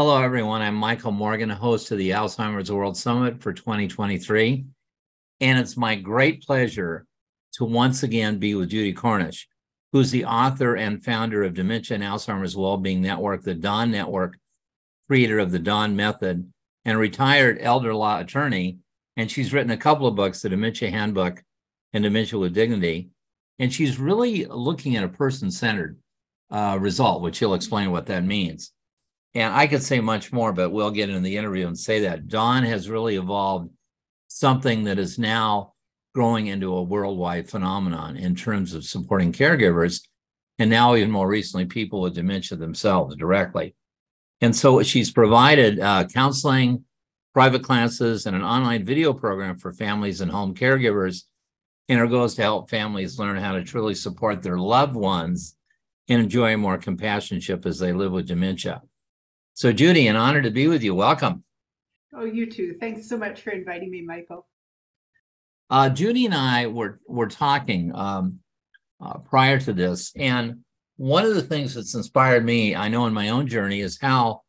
Hello, everyone. I'm Michael Morgan, host of the Alzheimer's World Summit for 2023. And it's my great pleasure to once again be with Judy Cornish, who's the author and founder of Dementia and Alzheimer's Wellbeing Network, the DAWN Network, creator of the DAWN Method, and retired elder law attorney. And she's written a couple of books, The Dementia Handbook and Dementia with Dignity. And she's really looking at a person centered uh, result, which she'll explain what that means. And I could say much more, but we'll get into the interview and say that Dawn has really evolved something that is now growing into a worldwide phenomenon in terms of supporting caregivers. And now, even more recently, people with dementia themselves directly. And so she's provided uh, counseling, private classes, and an online video program for families and home caregivers. And her goal is to help families learn how to truly support their loved ones and enjoy more compassionate as they live with dementia. So, Judy, an honor to be with you. Welcome. Oh, you too. Thanks so much for inviting me, Michael. Uh, Judy and I were were talking um, uh, prior to this, and one of the things that's inspired me, I know in my own journey, is how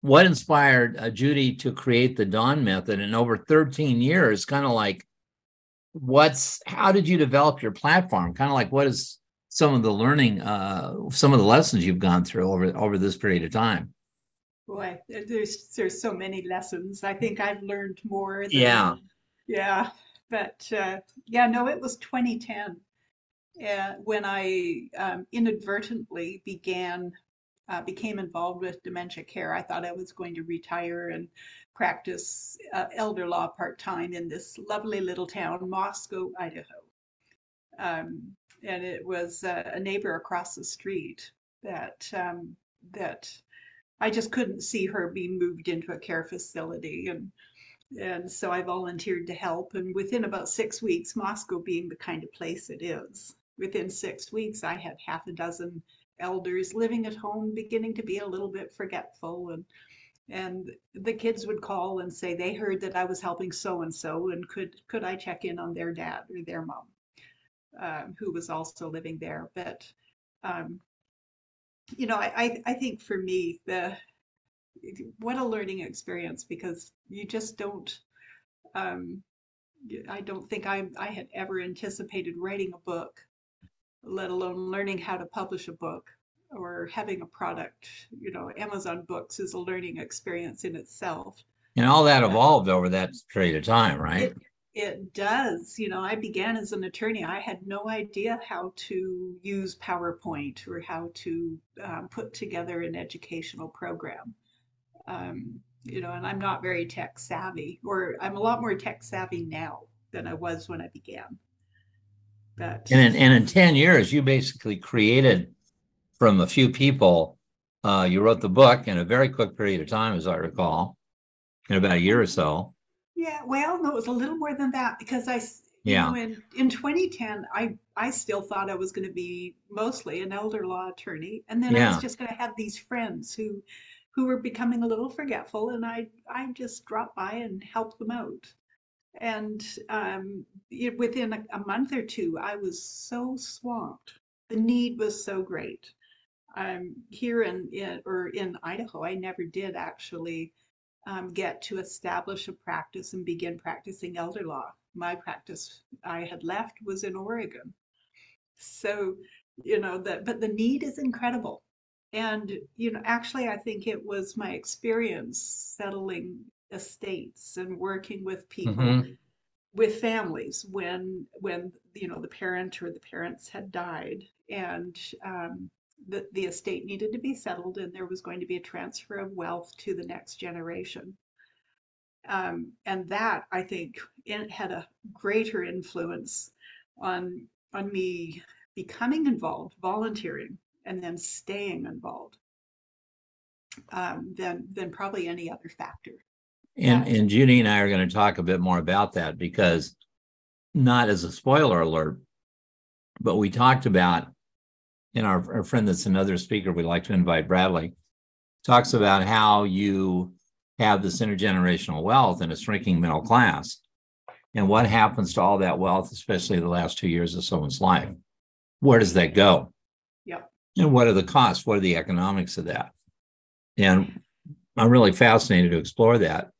what inspired uh, Judy to create the Dawn Method, and over 13 years, kind of like what's how did you develop your platform? Kind of like what is some of the learning, uh, some of the lessons you've gone through over over this period of time? Boy, there's there's so many lessons. I think I've learned more. Than, yeah. Yeah, but uh, yeah, no, it was 2010 uh, when I um, inadvertently began uh, became involved with dementia care. I thought I was going to retire and practice uh, elder law part time in this lovely little town, Moscow, Idaho. Um, and it was uh, a neighbor across the street that um, that I just couldn't see her being moved into a care facility. And, and so I volunteered to help. And within about six weeks, Moscow being the kind of place it is, within six weeks, I had half a dozen elders living at home, beginning to be a little bit forgetful. And, and the kids would call and say they heard that I was helping so and so, and could could I check in on their dad or their mom, uh, who was also living there. But um, you know, I, I think for me, the what a learning experience because you just don't. Um, I don't think I I had ever anticipated writing a book, let alone learning how to publish a book or having a product. You know, Amazon Books is a learning experience in itself. And all that evolved over that period of time, right? It, it does. You know, I began as an attorney. I had no idea how to use PowerPoint or how to um, put together an educational program. Um, you know, and I'm not very tech savvy, or I'm a lot more tech savvy now than I was when I began. But and in, and in 10 years, you basically created from a few people. Uh, you wrote the book in a very quick period of time, as I recall, in about a year or so. Yeah, well, no, it was a little more than that because I, you yeah. know, in, in 2010, I, I still thought I was going to be mostly an elder law attorney. And then. I was just going to have these friends who, who were becoming a little forgetful and I, I just dropped by and helped them out. And um, it, within a, a month or two, I was so swamped. The need was so great. Um, here in, in or in Idaho, I never did actually um, get to establish a practice and begin practicing elder law. My practice I had left was in Oregon. So, you know, that but the need is incredible. And, you know, actually I think it was my experience settling estates and working with people mm-hmm. with families when when you know the parent or the parents had died and um, the, the estate needed to be settled and there was going to be a transfer of wealth to the next generation. Um, and that I think it had a greater influence on on me becoming involved, volunteering, and then staying involved um, than than probably any other factor. And and Judy and I are going to talk a bit more about that because not as a spoiler alert, but we talked about and our, our friend that's another speaker we'd like to invite, Bradley, talks about how you have this intergenerational wealth and a shrinking middle class. And what happens to all that wealth, especially the last two years of someone's life? Where does that go? Yep. And what are the costs? What are the economics of that? And I'm really fascinated to explore that.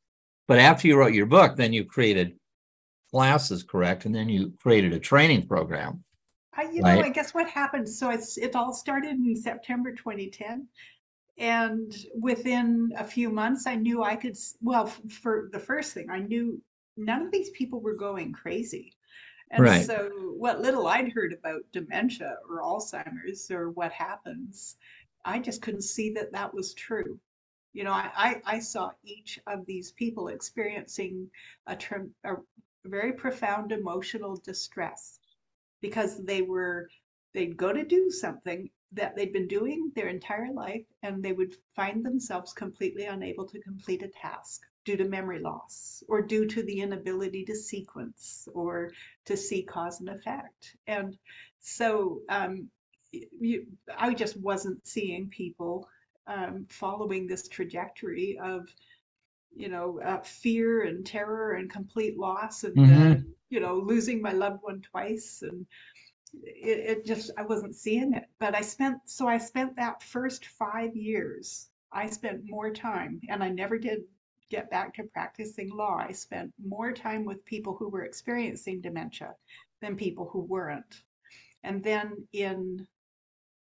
But after you wrote your book, then you created classes, correct? And then you created a training program. I, you right? know, I guess what happened. So it's it all started in September 2010, and within a few months, I knew I could. Well, for the first thing, I knew none of these people were going crazy. And right. so, what little I'd heard about dementia or Alzheimer's or what happens, I just couldn't see that that was true. You know, I, I, I saw each of these people experiencing a, a very profound emotional distress because they were, they'd go to do something that they'd been doing their entire life and they would find themselves completely unable to complete a task due to memory loss or due to the inability to sequence or to see cause and effect. And so um, you, I just wasn't seeing people um, following this trajectory of, you know, uh, fear and terror and complete loss and, mm-hmm. uh, you know, losing my loved one twice. And it, it just, I wasn't seeing it. But I spent, so I spent that first five years, I spent more time, and I never did get back to practicing law, I spent more time with people who were experiencing dementia than people who weren't. And then in,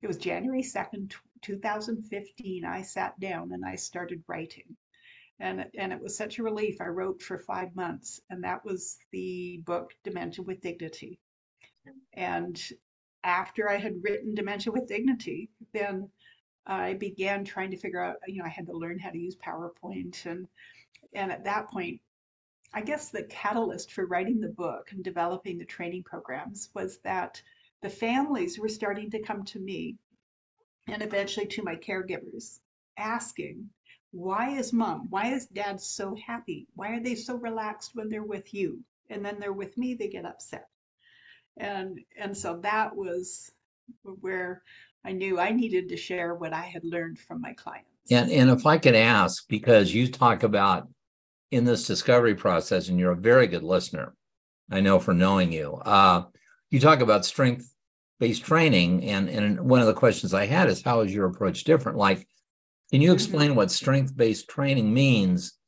it was January 2nd, 2015, I sat down and I started writing. And, and it was such a relief. I wrote for five months, and that was the book Dementia with Dignity. And after I had written Dementia with Dignity, then I began trying to figure out, you know, I had to learn how to use PowerPoint and and at that point, I guess the catalyst for writing the book and developing the training programs was that the families were starting to come to me and eventually to my caregivers asking, why is mom, why is dad so happy? Why are they so relaxed when they're with you? And then they're with me, they get upset. And and so that was where I knew I needed to share what I had learned from my clients. And and if I could ask, because you talk about in this discovery process, and you're a very good listener, I know from knowing you. Uh, you talk about strength based training, and and one of the questions I had is how is your approach different? Like, can you mm-hmm. explain what strength based training means,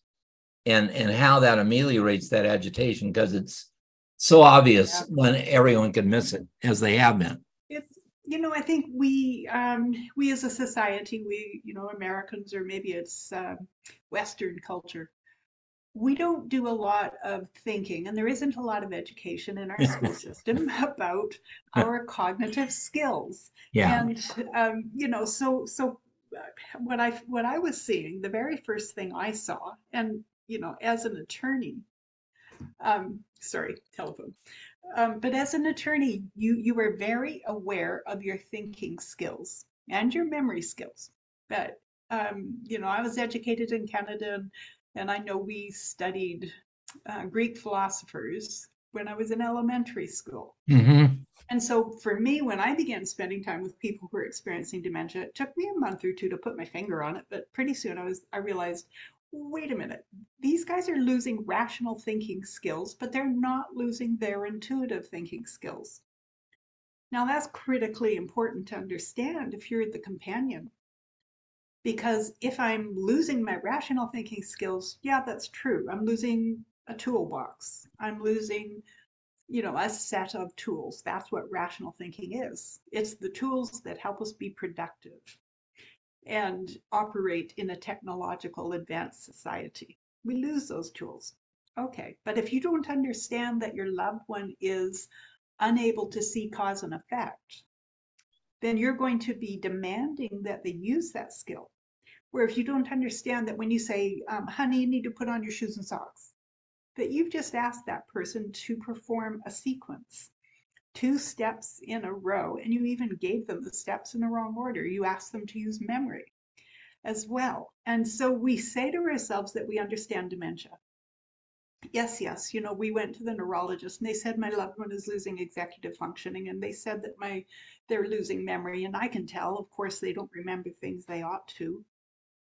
and and how that ameliorates that agitation? Because it's so obvious yeah. when everyone can miss it, as they have been. It's you know I think we um, we as a society, we you know Americans or maybe it's uh, Western culture we don't do a lot of thinking, and there isn't a lot of education in our school system about our cognitive skills. Yeah. And um, you know, so so what I what I was seeing, the very first thing I saw, and you know, as an attorney, um, sorry, telephone. Um, but as an attorney, you you were very aware of your thinking skills and your memory skills. But um, you know, I was educated in Canada, and and I know we studied uh, Greek philosophers when I was in elementary school. Mm-hmm. And so for me, when I began spending time with people who are experiencing dementia, it took me a month or two to put my finger on it. But pretty soon I was I realized, wait a minute, these guys are losing rational thinking skills, but they're not losing their intuitive thinking skills. Now that's critically important to understand if you're the companion because if I'm losing my rational thinking skills, yeah, that's true. I'm losing a toolbox. I'm losing, you know, a set of tools. That's what rational thinking is. It's the tools that help us be productive and operate in a technological advanced society. We lose those tools. Okay, but if you don't understand that your loved one is unable to see cause and effect, then you're going to be demanding that they use that skill where if you don't understand that when you say, um, honey, you need to put on your shoes and socks, that you've just asked that person to perform a sequence, two steps in a row, and you even gave them the steps in the wrong order. You asked them to use memory as well. And so we say to ourselves that we understand dementia. Yes, yes. You know, we went to the neurologist and they said my loved one is losing executive functioning and they said that my they're losing memory and I can tell, of course, they don't remember things they ought to.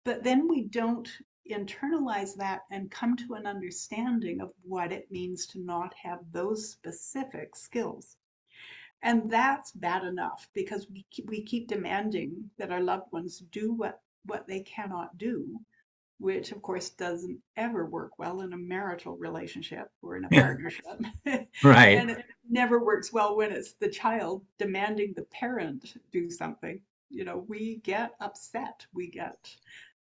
But then we don't internalize that and come to an understanding of what it means to not have those specific skills. And that's bad enough because we keep, we keep demanding that our loved ones do what, what they cannot do. which of course doesn't ever work well in a marital relationship or in a partnership. right. and it never works well when it's the child demanding the parent do something. You know, we get upset, we get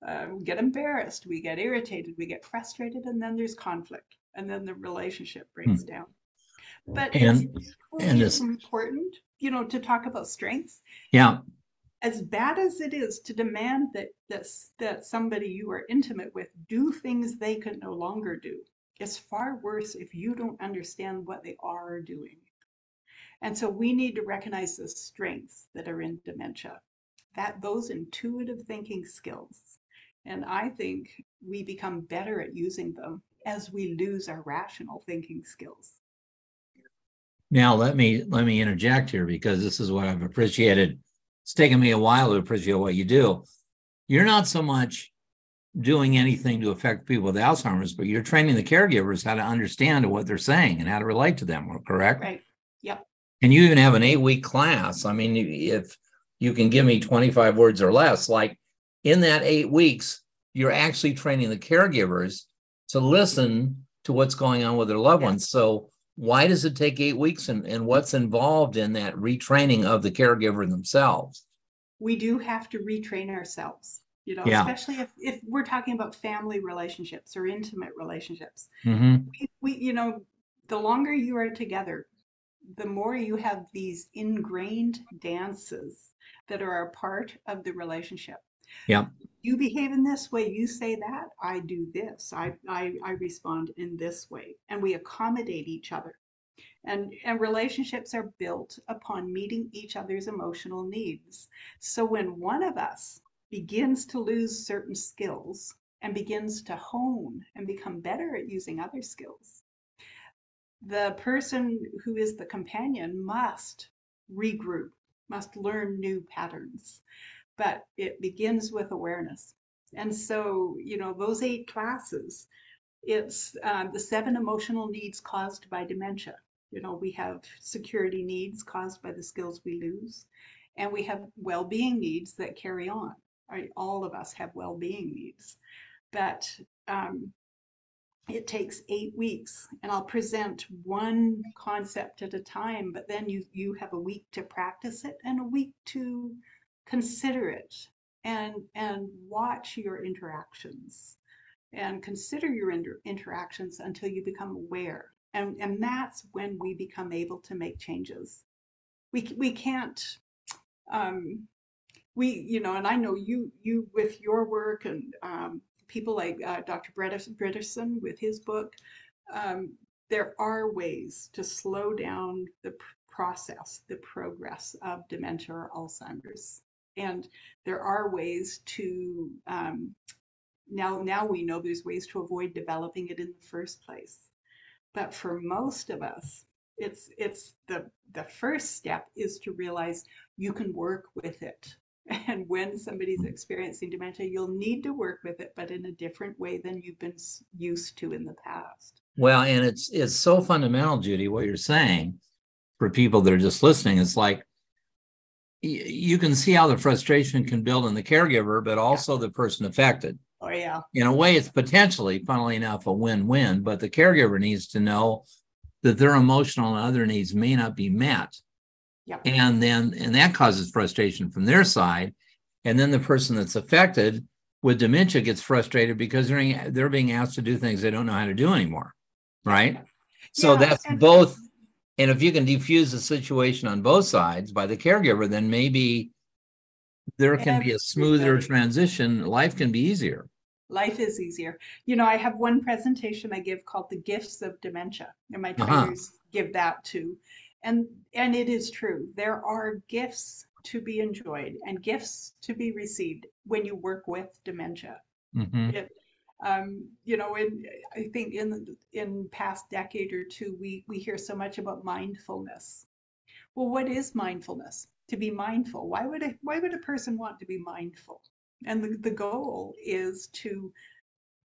uh, we get embarrassed, we get irritated, we get frustrated, and then there's conflict, and then the relationship breaks hmm. down. But and, it's and it's important, you know, to talk about strengths. Yeah as bad as it is to demand that this, that somebody you are intimate with do things they can no longer do, it's far worse if you don't understand what they are doing. And so we need to recognize the strengths that are in dementia, that those intuitive thinking skills. And I think we become better at using them as we lose our rational thinking skills. Now let me let me interject here because this is what I've appreciated it's taken me a while to appreciate what you do. You're not so much doing anything to affect people with Alzheimer's, but you're training the caregivers how to understand what they're saying and how to relate to them, correct? Right. Yep. And you even have an eight week class. I mean, if you can give me 25 words or less, like in that eight weeks, you're actually training the caregivers to listen to what's going on with their loved ones. So why does it take eight weeks and, and what's involved in that retraining of the caregiver themselves we do have to retrain ourselves you know yeah. especially if, if we're talking about family relationships or intimate relationships mm-hmm. we, we you know the longer you are together the more you have these ingrained dances that are a part of the relationship yeah. You behave in this way you say that i do this I, I i respond in this way and we accommodate each other. And and relationships are built upon meeting each other's emotional needs. So when one of us begins to lose certain skills and begins to hone and become better at using other skills the person who is the companion must regroup must learn new patterns but it begins with awareness. And so, you know, those eight classes, it's uh, the seven emotional needs caused by dementia. You know, we have security needs caused by the skills we lose, and we have well being needs that carry on. Right? All of us have well being needs. But um, it takes eight weeks and i'll present one concept at a time but then you you have a week to practice it and a week to consider it and and watch your interactions. And consider your inter- interactions until you become aware. And and that's when we become able to make changes. We we can't um we you know and i know you you with your work and um, people like uh, dr bredesen with his book um, there are ways to slow down the pr- process the progress of dementia or alzheimer's and there are ways to um, now now we know there's ways to avoid developing it in the first place. But for most of us it's it's the the first step is to realize you can work with it. And when somebody's experiencing dementia you'll need to work with it but in a different way than you've been used to in the past. Well and it's it's so fundamental judy what you're saying for people that are just listening it's like you can see how the frustration can build in the caregiver, but also yeah. the person affected. Oh, yeah. In a way, it's potentially, funnily enough, a win win, but the caregiver needs to know that their emotional and other needs may not be met. Yep. And then, and that causes frustration from their side. And then the person that's affected with dementia gets frustrated because they're, they're being asked to do things they don't know how to do anymore. Right. Yeah. So that's both and if you can defuse the situation on both sides by the caregiver, then maybe there can be a smoother transition. Life can be easier. Life is easier. You know, I have one presentation I give called The Gifts of Dementia, and my uh-huh. trainers uh-huh. give that too. And and it is true. There are gifts to be enjoyed and gifts to be received when you work with dementia. Mm-hmm. It, um, you know, in, I think in in past decade or two, we we hear so much about mindfulness. Well, what is mindfulness? To be mindful. Why would a why would a person want to be mindful? And the, the goal is to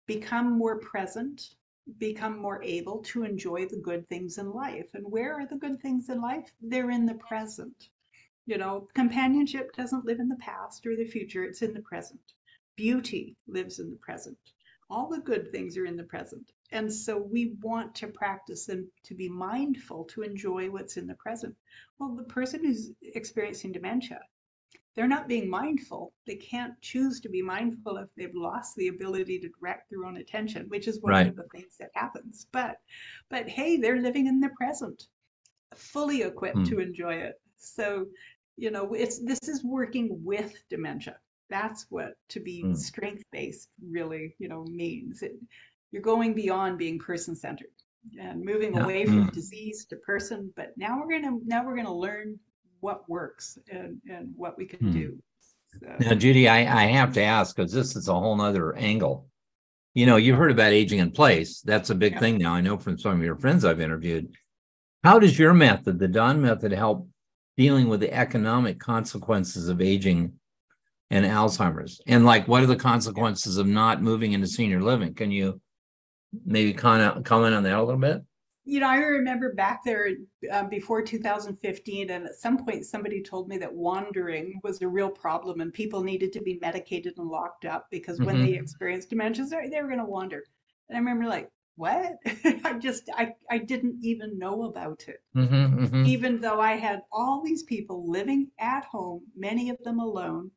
become more present, become more able to enjoy the good things in life. And where are the good things in life? They're in the present. You know, companionship doesn't live in the past or the future, it's in the present beauty lives in the present. All the good things are in the present. And so we want to practice and to be mindful to enjoy what's in the present. Well, the person who's experiencing dementia, they're not being mindful. They can't choose to be mindful if they've lost the ability to direct their own attention, which is one right. of the things that happens. But but hey, they're living in the present, fully equipped mm. to enjoy it. So, you know, it's this is working with dementia. That's what to be mm. strength based really, you know, means. It, you're going beyond being person centered and moving yeah. away from mm. disease to person. But now we're gonna now we're gonna learn what works and, and what we can mm. do. So. Now, Judy, I, I have to ask because this is a whole nother angle. You know, you heard about aging in place. That's a big yeah. thing now. I know from some of your friends I've interviewed. How does your method, the Dawn method, help dealing with the economic consequences of aging and Alzheimer's? And like, what are the consequences of not moving into senior living? Can you maybe kind of comment on that a little bit? You know, I remember back there um, before 2015, and at some point somebody told me that wandering was a real problem and people needed to be medicated and locked up because mm-hmm. when they mm-hmm. experienced dementia, they were going to wander. And I remember like, what? I just, I, I didn't even know about it. Mm-hmm, mm-hmm. Even though I had all these people living at home, many of them alone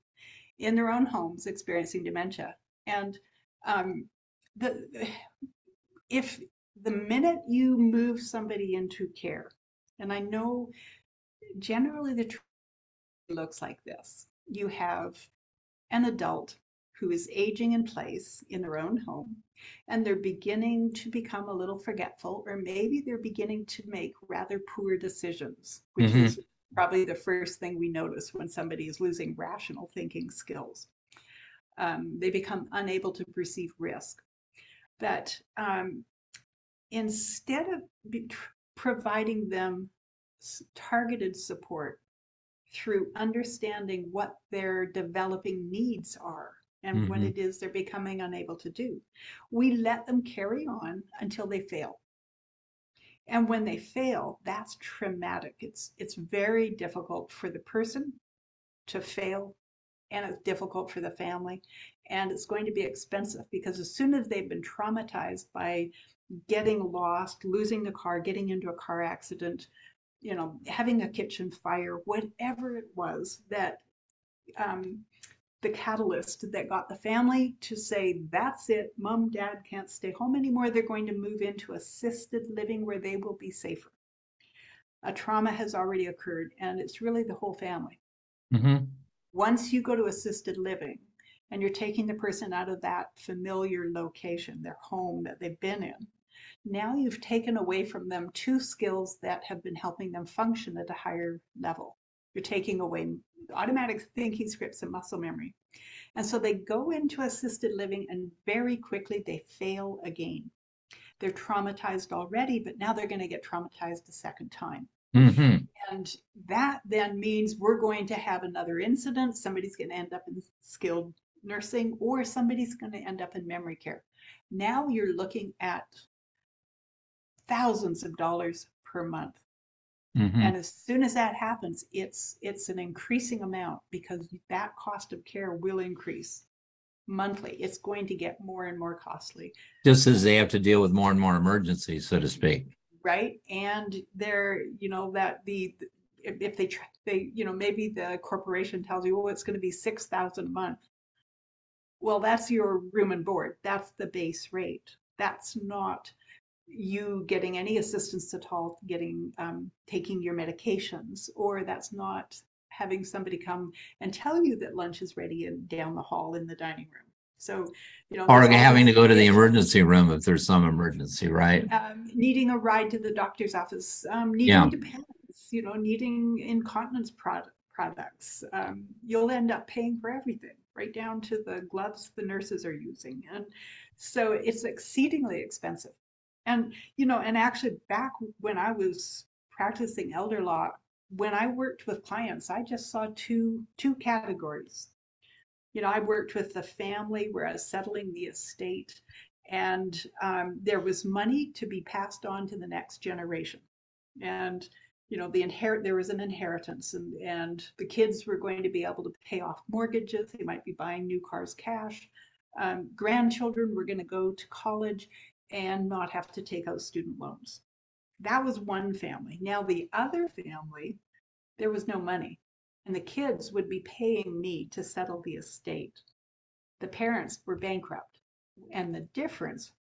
in their own homes experiencing dementia. And um, the if the minute you move somebody into care, and I know generally the truth looks like this you have an adult who is aging in place in their own home and they're beginning to become a little forgetful or maybe they're beginning to make rather poor decisions which mm-hmm. is probably the first thing we notice when somebody is losing rational thinking skills um, they become unable to perceive risk that um, instead of be, providing them targeted support through understanding what their developing needs are and mm-hmm. what it is they're becoming unable to do, we let them carry on until they fail. And when they fail, that's traumatic. It's it's very difficult for the person to fail and it's difficult for the family and it's going to be expensive because as soon as they've been traumatized by getting lost losing the car getting into a car accident you know having a kitchen fire whatever it was that um, the catalyst that got the family to say that's it mom dad can't stay home anymore they're going to move into assisted living where they will be safer a trauma has already occurred and it's really the whole family mm-hmm. Once you go to assisted living and you're taking the person out of that familiar location, their home that they've been in, now you've taken away from them two skills that have been helping them function at a higher level. You're taking away automatic thinking scripts and muscle memory. And so they go into assisted living and very quickly they fail again. They're traumatized already, but now they're going to get traumatized a second time. Mm-hmm. And that then means we're going to have another incident. Somebody's going to end up in skilled nursing or somebody's going to end up in memory care. Now you're looking at thousands of dollars per month. Mm-hmm. And as soon as that happens, it's it's an increasing amount because that cost of care will increase monthly. It's going to get more and more costly. Just as they have to deal with more and more emergencies, so to speak right? And they're, you know, that the if, they they you know maybe the corporation tells you, oh, it's going to be six thousand a month. Well, that's your room and board. That's the base rate. That's not you getting any assistance at all getting um, taking your medications or that's not having somebody come and tell you that lunch is ready and down the hall in the dining room so, you know, or having to go to the emergency room if there's some emergency, right? Um, needing a ride to the doctor's office, um, needing yeah. dependence, you know, needing incontinence product, products. Um, you'll end up paying for everything, right down to the gloves the nurses are using, and so it's exceedingly expensive. And you know, and actually, back when I was practicing elder law, when I worked with clients, I just saw two two categories. You know, I worked with the family where I was settling the estate, and um, there was money to be passed on to the next generation. And you know the inherit there was an inheritance and and the kids were going to be able to pay off mortgages. They might be buying new cars cash. Um, grandchildren were going to go to college and not have to take out student loans. That was one family. Now the other family there was no money and the kids would be paying me to settle the estate. The parents were bankrupt and the difference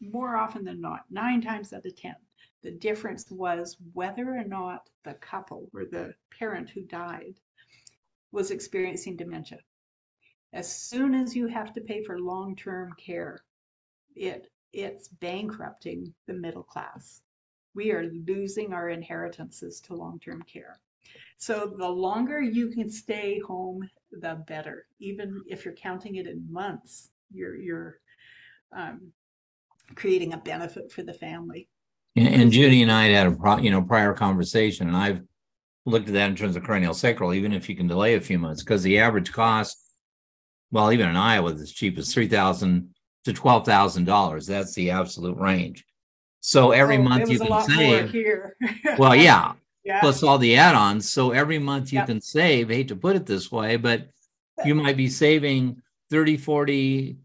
more often than not nine times out of ten the difference was whether or not the couple or the parent who died was experiencing dementia. As soon as you have to pay for long-term care, it it's bankrupting the middle class. We are losing our inheritances to long-term care. So the longer you can stay home, the better. Even if you're counting it in months, you're you're um, creating a benefit for the family. And, and Judy and I had a pro, you know prior conversation, and I've looked at that in terms of cranial sacral, even if you can delay a few months, because the average cost, well, even in Iowa, as cheap as three thousand to twelve thousand dollars. That's the absolute range. So oh, every oh, month you can save. here. well, yeah, yeah. Plus all the add-ons. So every month you yep. can save. I hate to put it this way, but you might be saving 30, 40,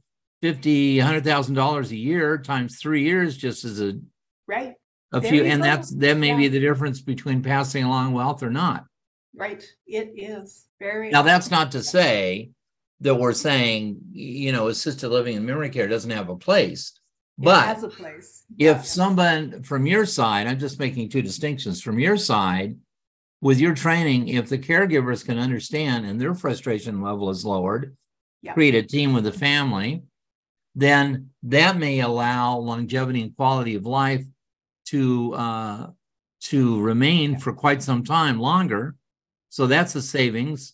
50, $100,000 a year times three years just as a right a few, and that's that may yeah. be the difference between passing along wealth or not. Right. It is very. Now, that's not to say that we're saying, you know, assisted living and memory care doesn't have a place. It but has a place. If yeah. someone from your side, I'm just making two distinctions from your side, with your training, if the caregivers can understand and their frustration level is lowered, yeah. create a team with the family, then that may allow longevity and quality of life to uh, to remain for quite some time longer. So that's a savings,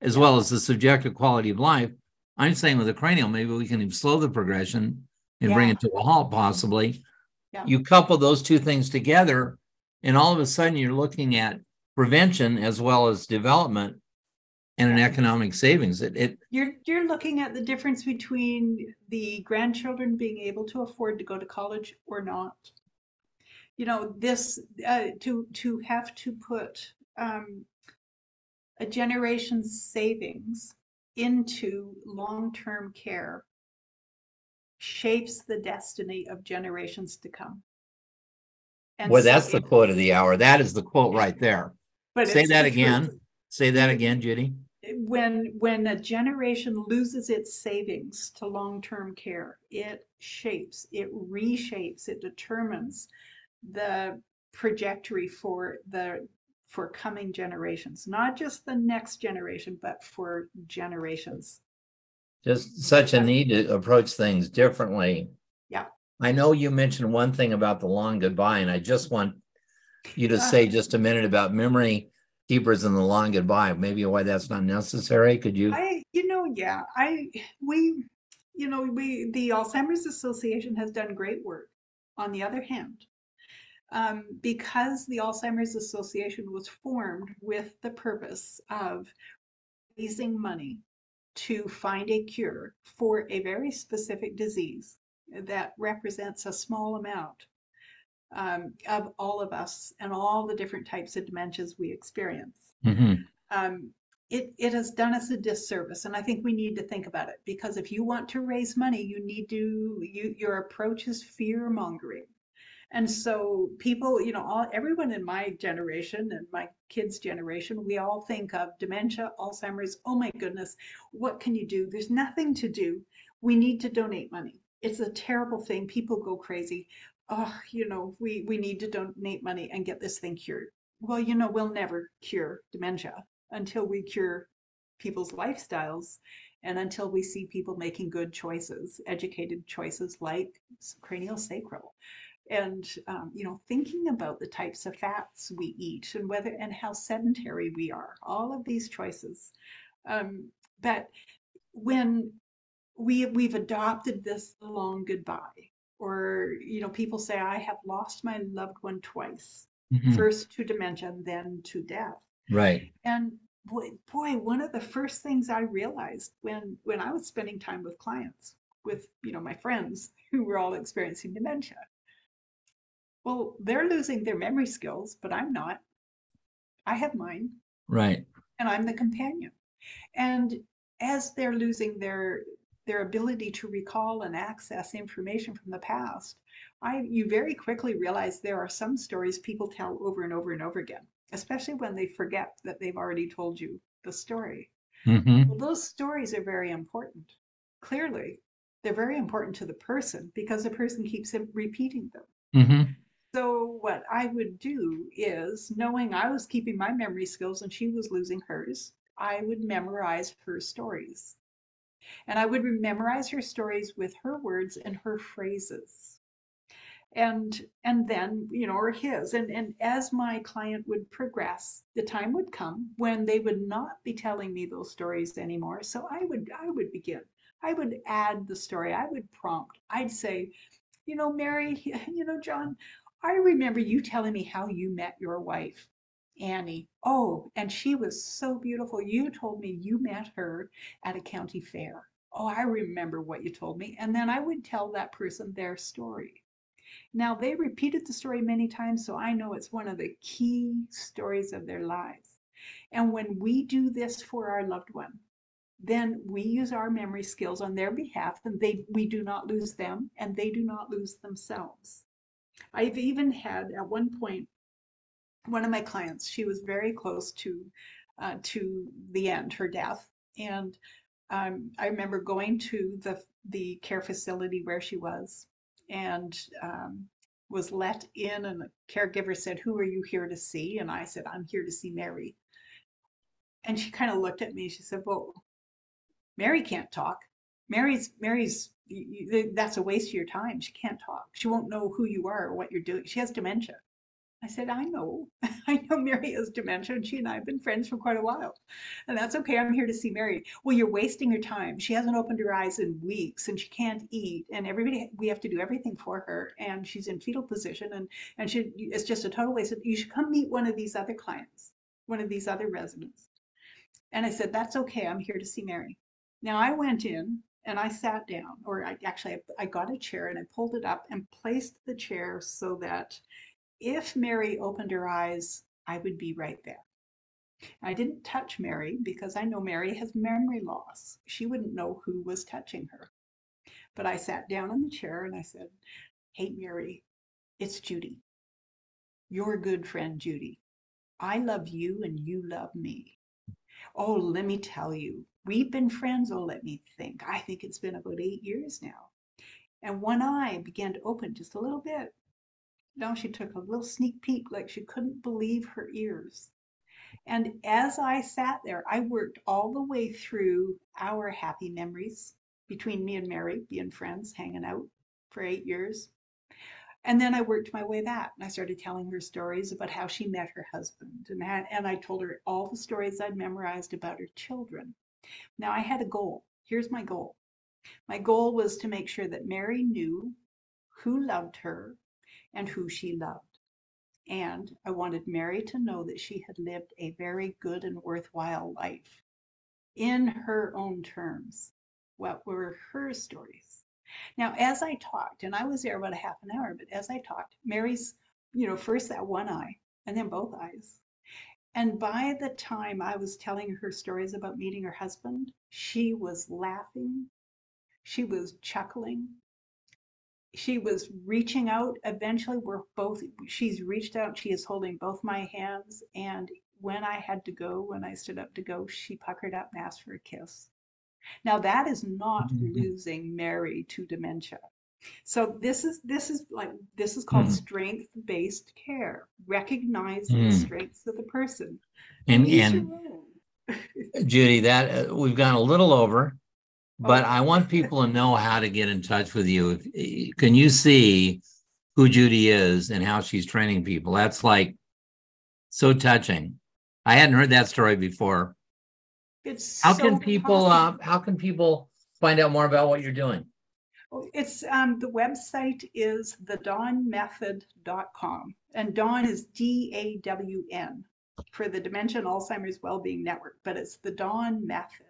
as well as the subjective quality of life. I'm saying with the cranial, maybe we can even slow the progression and yeah. bring it to a halt, possibly. Yeah. You couple those two things together, and all of a sudden you're looking at prevention as well as development and an economic savings. It, it you're you're looking at the difference between the grandchildren being able to afford to go to college or not you know this uh, to to have to put um, a generation's savings into long-term care shapes the destiny of generations to come. And well, so that's the quote of the hour. That is the quote right there. But say that again. Truth. Say that again, Judy. When when a generation loses its savings to long-term care, it shapes, it reshapes, it determines the trajectory for the for coming generations, not just the next generation, but for generations. Just such a need to approach things differently. Yeah. I know you mentioned one thing about the long goodbye, and I just want you to say just a minute about memory keepers and the long goodbye. Maybe why that's not necessary. Could you? I, you know, yeah, I, we, you know, we, the Alzheimer's Association has done great work. On the other hand, um, because the Alzheimer's Association was formed with the purpose of raising money to find a cure for a very specific disease that represents a small amount um, of all of us and all the different types of dementias we experience. Mm-hmm. Um, it, it has done us a disservice and i think we need to think about it because if you want to raise money you need to you, your approach is fear mongering and so people, you know, all everyone in my generation and my kids' generation, we all think of dementia, Alzheimer's. Oh my goodness, what can you do? There's nothing to do. We need to donate money. It's a terrible thing. People go crazy. Oh, you know, we we need to donate money and get this thing cured. Well, you know, we'll never cure dementia until we cure people's lifestyles and until we see people making good choices, educated choices like cranial sacral and um, you know thinking about the types of fats we eat and whether and how sedentary we are all of these choices. Um, but when we we've adopted this long goodbye or you know people say i have lost my loved one twice mm-hmm. first to dementia then to death. Right. And boy, boy one of the first things i realized when when i was spending time with clients with you know my friends who were all experiencing dementia well, they're losing their memory skills, but I'm not. I have mine. Right. And I'm the companion. And as they're losing their their ability to recall and access information from the past, I you very quickly realize there are some stories people tell over and over and over again, especially when they forget that they've already told you the story. Mm-hmm. Well, those stories are very important. Clearly, they're very important to the person because the person keeps repeating them. Mm-hmm. So, what I would do is, knowing I was keeping my memory skills and she was losing hers, I would memorize her stories. And I would memorize her stories with her words and her phrases. And and then, you know, or his. And and as my client would progress, the time would come when they would not be telling me those stories anymore. So I would I would begin. I would add the story. I would prompt. I'd say, you know, Mary, you know, John, I remember you telling me how you met your wife, Annie. Oh, and she was so beautiful. You told me you met her at a county fair. Oh, I remember what you told me. And then I would tell that person their story. Now, they repeated the story many times, so I know it's one of the key stories of their lives. And when we do this for our loved one, then we use our memory skills on their behalf and they we do not lose them and they do not lose themselves i've even had at one point one of my clients she was very close to uh, to the end her death. And um, i remember going to the the care facility where she was and um, was let in and the caregiver said who are you here to see? And i said i'm here to see mary. And she kind of looked at me she said well Mary can't talk. Mary's Mary's that's a waste of your time. She can't talk. She won't know who you are or what you're doing. She has dementia. I said, I know. I know Mary has dementia and she and I have been friends for quite a while. And that's okay. I'm here to see Mary. Well, you're wasting your time. She hasn't opened her eyes in weeks and she can't eat. And everybody, we have to do everything for her. And she's in fetal position and, and she, it's just a total waste. Of, you should come meet one of these other clients, one of these other residents. And I said, that's okay. I'm here to see Mary. Now I went in and I sat down, or I actually I got a chair and I pulled it up and placed the chair so that if Mary opened her eyes, I would be right there. I didn't touch Mary because I know Mary has memory loss. She wouldn't know who was touching her. But I sat down in the chair and I said, Hey, Mary, it's Judy. Your good friend, Judy. I love you and you love me. Oh, let me tell you, We've been friends, oh, let me think. I think it's been about eight years now. And one eye began to open just a little bit. Now she took a little sneak peek like she couldn't believe her ears. And as I sat there, I worked all the way through our happy memories between me and Mary being friends, hanging out for eight years. And then I worked my way back and I started telling her stories about how she met her husband. And, and I told her all the stories I'd memorized about her children. Now I had a goal. Here's my goal. My goal was to make sure that Mary knew who loved her and who she loved. And I wanted Mary to know that she had lived a very good and worthwhile life in her own terms. What were her stories? Now, as I talked, and I was there about a half an hour, but as I talked, Mary's, you know, first that one eye and then both eyes and by the time I was telling her stories about meeting her husband, she was laughing, she was chuckling, she was reaching out. Eventually, we're both, she's reached out, she is holding both my hands. And when I had to go, when I stood up to go, she puckered up and asked for a kiss. Now, that is not mm-hmm. losing Mary to dementia. So this is this is like this is called mm. strength based care. Recognize mm. the strengths of the person. And and Judy, that uh, we've gone a little over, but oh. I want people to know how to get in touch with you. If, can you see who Judy is and how she's training people? That's like so touching. I hadn't heard that story before. It's how so can people uh, how can people find out more about what you're doing? It's um, the website is thedawnmethod.com, and Dawn is D A W N for the Dementia and Alzheimer's Wellbeing Network, but it's the Dawn Method.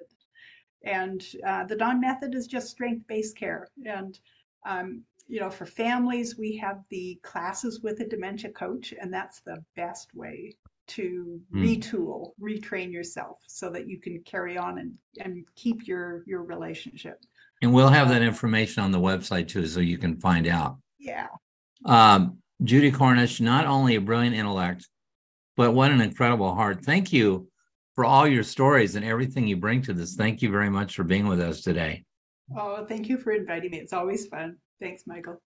And uh, the Dawn Method is just strength based care. And, um, you know, for families, we have the classes with a dementia coach, and that's the best way to mm. retool, retrain yourself so that you can carry on and, and keep your your relationship. And we'll have that information on the website too, so you can find out. Yeah. Um, Judy Cornish, not only a brilliant intellect, but what an incredible heart. Thank you for all your stories and everything you bring to this. Thank you very much for being with us today. Oh, thank you for inviting me. It's always fun. Thanks, Michael.